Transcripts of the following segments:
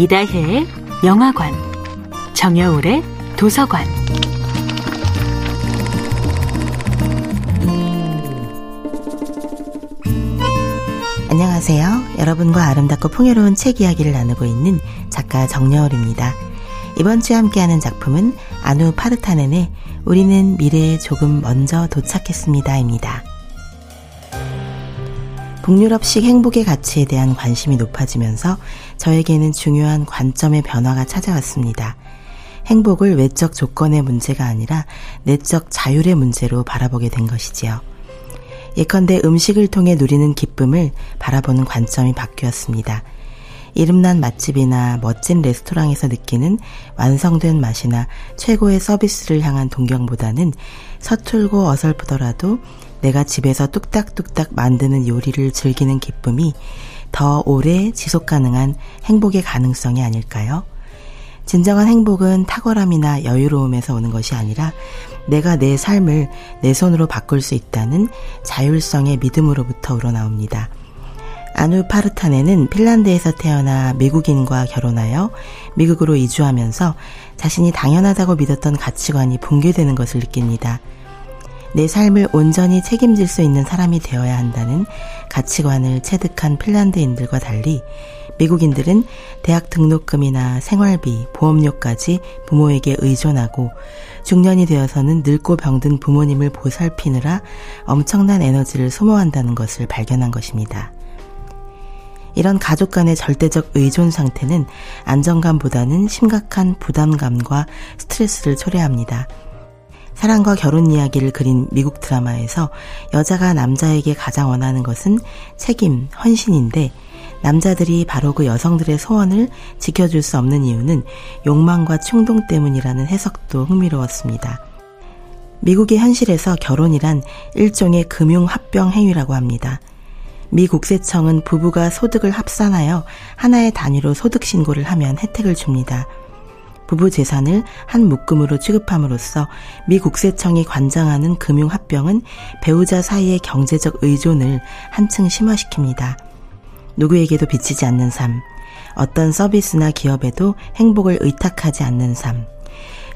이다혜의 영화관, 정여울의 도서관. 안녕하세요. 여러분과 아름답고 풍요로운 책 이야기를 나누고 있는 작가 정여울입니다. 이번 주에 함께하는 작품은 아누 파르타넨의 우리는 미래에 조금 먼저 도착했습니다입니다. 북유럽식 행복의 가치에 대한 관심이 높아지면서 저에게는 중요한 관점의 변화가 찾아왔습니다. 행복을 외적 조건의 문제가 아니라 내적 자율의 문제로 바라보게 된 것이지요. 예컨대 음식을 통해 누리는 기쁨을 바라보는 관점이 바뀌었습니다. 이름난 맛집이나 멋진 레스토랑에서 느끼는 완성된 맛이나 최고의 서비스를 향한 동경보다는 서툴고 어설프더라도 내가 집에서 뚝딱뚝딱 만드는 요리를 즐기는 기쁨이 더 오래 지속 가능한 행복의 가능성이 아닐까요? 진정한 행복은 탁월함이나 여유로움에서 오는 것이 아니라 내가 내 삶을 내 손으로 바꿀 수 있다는 자율성의 믿음으로부터 우러나옵니다. 아누 파르타네는 핀란드에서 태어나 미국인과 결혼하여 미국으로 이주하면서 자신이 당연하다고 믿었던 가치관이 붕괴되는 것을 느낍니다. 내 삶을 온전히 책임질 수 있는 사람이 되어야 한다는 가치관을 체득한 핀란드인들과 달리 미국인들은 대학 등록금이나 생활비, 보험료까지 부모에게 의존하고 중년이 되어서는 늙고 병든 부모님을 보살피느라 엄청난 에너지를 소모한다는 것을 발견한 것입니다. 이런 가족 간의 절대적 의존 상태는 안정감보다는 심각한 부담감과 스트레스를 초래합니다. 사랑과 결혼 이야기를 그린 미국 드라마에서 여자가 남자에게 가장 원하는 것은 책임, 헌신인데 남자들이 바로 그 여성들의 소원을 지켜줄 수 없는 이유는 욕망과 충동 때문이라는 해석도 흥미로웠습니다. 미국의 현실에서 결혼이란 일종의 금융합병 행위라고 합니다. 미 국세청은 부부가 소득을 합산하여 하나의 단위로 소득 신고를 하면 혜택을 줍니다. 부부 재산을 한 묶음으로 취급함으로써 미 국세청이 관장하는 금융 합병은 배우자 사이의 경제적 의존을 한층 심화시킵니다. 누구에게도 비치지 않는 삶, 어떤 서비스나 기업에도 행복을 의탁하지 않는 삶.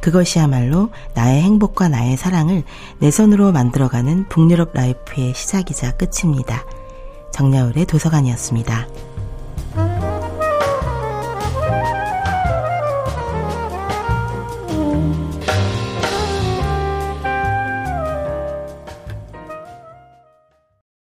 그것이야말로 나의 행복과 나의 사랑을 내 손으로 만들어가는 북유럽 라이프의 시작이자 끝입니다. 정야울의 도서관이었습니다.